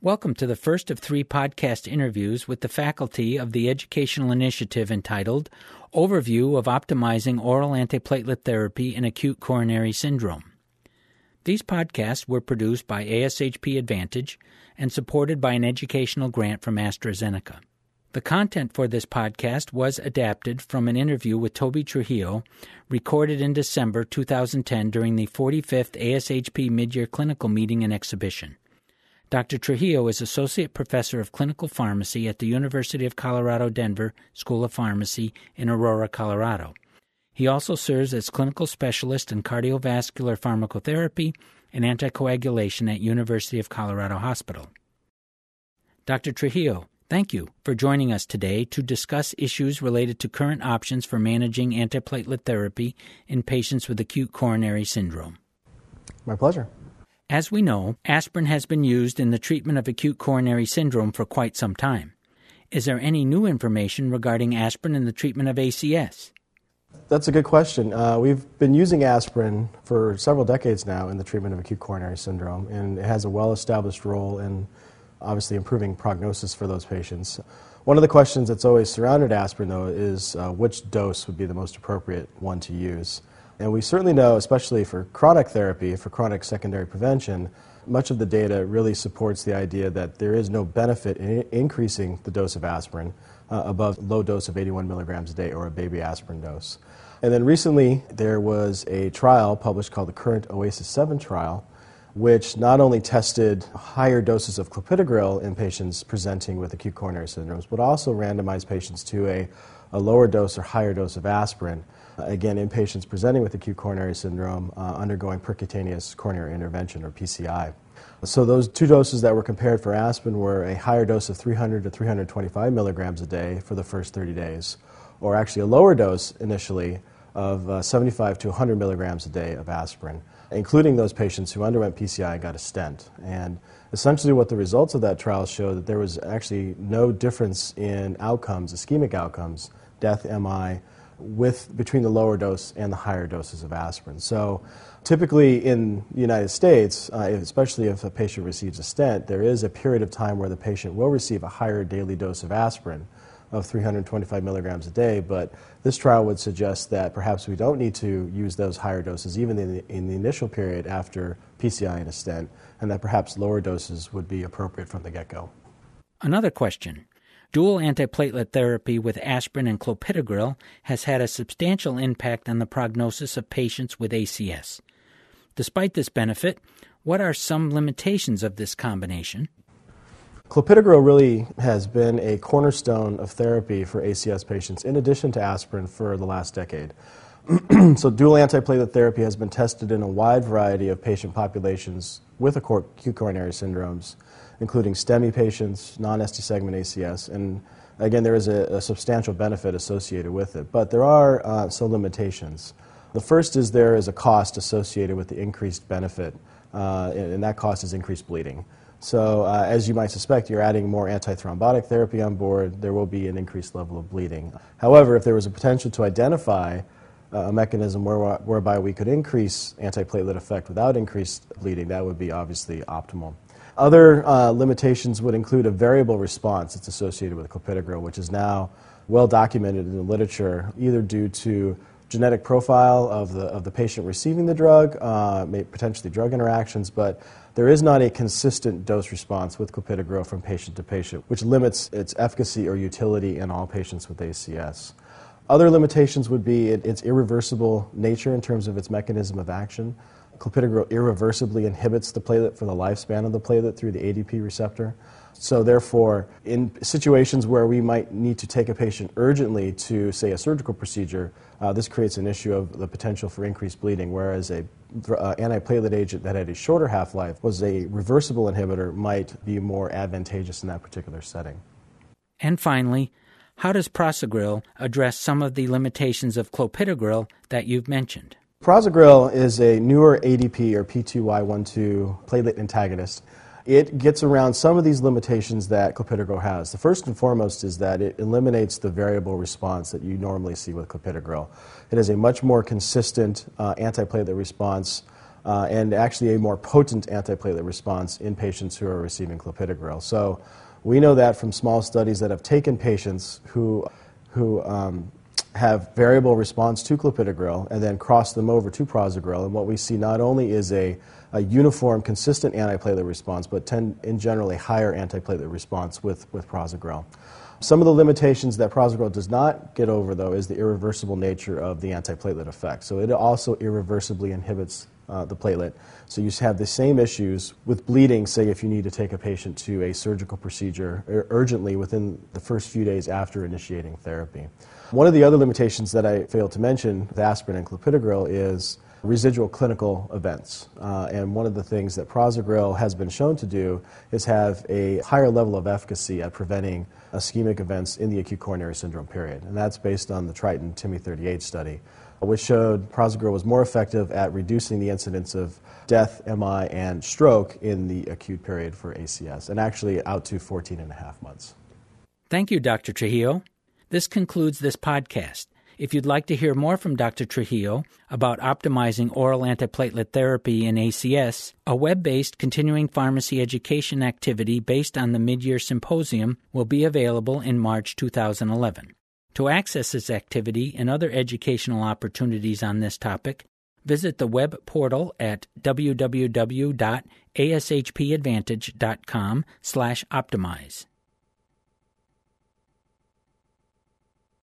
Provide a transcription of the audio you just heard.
Welcome to the first of three podcast interviews with the faculty of the educational initiative entitled Overview of Optimizing Oral Antiplatelet Therapy in Acute Coronary Syndrome. These podcasts were produced by ASHP Advantage and supported by an educational grant from AstraZeneca. The content for this podcast was adapted from an interview with Toby Trujillo recorded in December 2010 during the 45th ASHP Midyear Clinical Meeting and Exhibition. Dr. Trujillo is Associate Professor of Clinical Pharmacy at the University of Colorado Denver School of Pharmacy in Aurora, Colorado. He also serves as Clinical Specialist in Cardiovascular Pharmacotherapy and Anticoagulation at University of Colorado Hospital. Dr. Trujillo, thank you for joining us today to discuss issues related to current options for managing antiplatelet therapy in patients with acute coronary syndrome. My pleasure. As we know, aspirin has been used in the treatment of acute coronary syndrome for quite some time. Is there any new information regarding aspirin in the treatment of ACS? That's a good question. Uh, we've been using aspirin for several decades now in the treatment of acute coronary syndrome, and it has a well established role in obviously improving prognosis for those patients. One of the questions that's always surrounded aspirin, though, is uh, which dose would be the most appropriate one to use. And we certainly know, especially for chronic therapy, for chronic secondary prevention, much of the data really supports the idea that there is no benefit in increasing the dose of aspirin uh, above low dose of 81 milligrams a day or a baby aspirin dose. And then recently there was a trial published called the Current OASIS 7 trial, which not only tested higher doses of clopidogrel in patients presenting with acute coronary syndromes, but also randomized patients to a, a lower dose or higher dose of aspirin again, in patients presenting with acute coronary syndrome uh, undergoing percutaneous coronary intervention or PCI. So those two doses that were compared for aspirin were a higher dose of 300 to 325 milligrams a day for the first 30 days, or actually a lower dose initially of uh, 75 to 100 milligrams a day of aspirin, including those patients who underwent PCI and got a stent. And essentially what the results of that trial showed that there was actually no difference in outcomes, ischemic outcomes, death, MI, with between the lower dose and the higher doses of aspirin. So, typically in the United States, uh, especially if a patient receives a stent, there is a period of time where the patient will receive a higher daily dose of aspirin of 325 milligrams a day. But this trial would suggest that perhaps we don't need to use those higher doses even in the, in the initial period after PCI and a stent, and that perhaps lower doses would be appropriate from the get go. Another question Dual antiplatelet therapy with aspirin and clopidogrel has had a substantial impact on the prognosis of patients with ACS. Despite this benefit, what are some limitations of this combination? Clopidogrel really has been a cornerstone of therapy for ACS patients in addition to aspirin for the last decade. so, dual antiplatelet therapy has been tested in a wide variety of patient populations with acute coronary syndromes including STEMI patients, non-ST segment ACS, and again, there is a, a, substantial benefit associated with it. But there are uh, some limitations. The first is there is a cost associated with the increased benefit, uh, and that cost is increased bleeding. So, uh, as you might suspect, you're adding more antithrombotic therapy on board, there will be an increased level of bleeding. However, if there was a potential to identify uh, a mechanism whereby we could increase antiplatelet effect without increased bleeding, that would be obviously optimal. Other uh, limitations would include a variable response that's associated with clopidogrel, which is now well documented in the literature, either due to genetic profile of the, of the patient receiving the drug, uh, potentially drug interactions, but there is not a consistent dose response with clopidogrel from patient to patient, which limits its efficacy or utility in all patients with ACS. Other limitations would be its irreversible nature in terms of its mechanism of action clopidogrel irreversibly inhibits the platelet for the lifespan of the platelet through the ADP receptor. So, therefore, in situations where we might need to take a patient urgently to, say, a surgical procedure, uh, this creates an issue of the potential for increased bleeding, whereas a uh, antiplatelet agent that had a shorter half life was a reversible inhibitor might be more advantageous in that particular setting. And finally, how does prasugrel address some of the limitations of clopidogrel that you've mentioned? Prasugrel is a newer ADP or P2Y12 platelet antagonist. It gets around some of these limitations that clopidogrel has. The first and foremost is that it eliminates the variable response that you normally see with clopidogrel. It has a much more consistent uh, antiplatelet response uh, and actually a more potent antiplatelet response in patients who are receiving clopidogrel. So we know that from small studies that have taken patients who, who um, have variable response to clopidogrel and then cross them over to prasugrel. And what we see not only is a, a uniform, consistent antiplatelet response, but tend, in general a higher antiplatelet response with, with prasugrel. Some of the limitations that prasugrel does not get over, though, is the irreversible nature of the antiplatelet effect. So it also irreversibly inhibits uh, the platelet. So you have the same issues with bleeding, say, if you need to take a patient to a surgical procedure urgently within the first few days after initiating therapy. One of the other limitations that I failed to mention with aspirin and clopidogrel is residual clinical events. Uh, and one of the things that prasugrel has been shown to do is have a higher level of efficacy at preventing ischemic events in the acute coronary syndrome period. And that's based on the Triton TIMI 38 study, which showed uh, prasugrel was more effective at reducing the incidence of death, MI, and stroke in the acute period for ACS, and actually out to 14 and a half months. Thank you, Dr. Trujillo. This concludes this podcast. If you'd like to hear more from Dr. Trujillo about optimizing oral antiplatelet therapy in ACS, a web based continuing pharmacy education activity based on the mid year symposium will be available in March 2011. To access this activity and other educational opportunities on this topic, visit the web portal at www.ashpadvantage.com/optimize.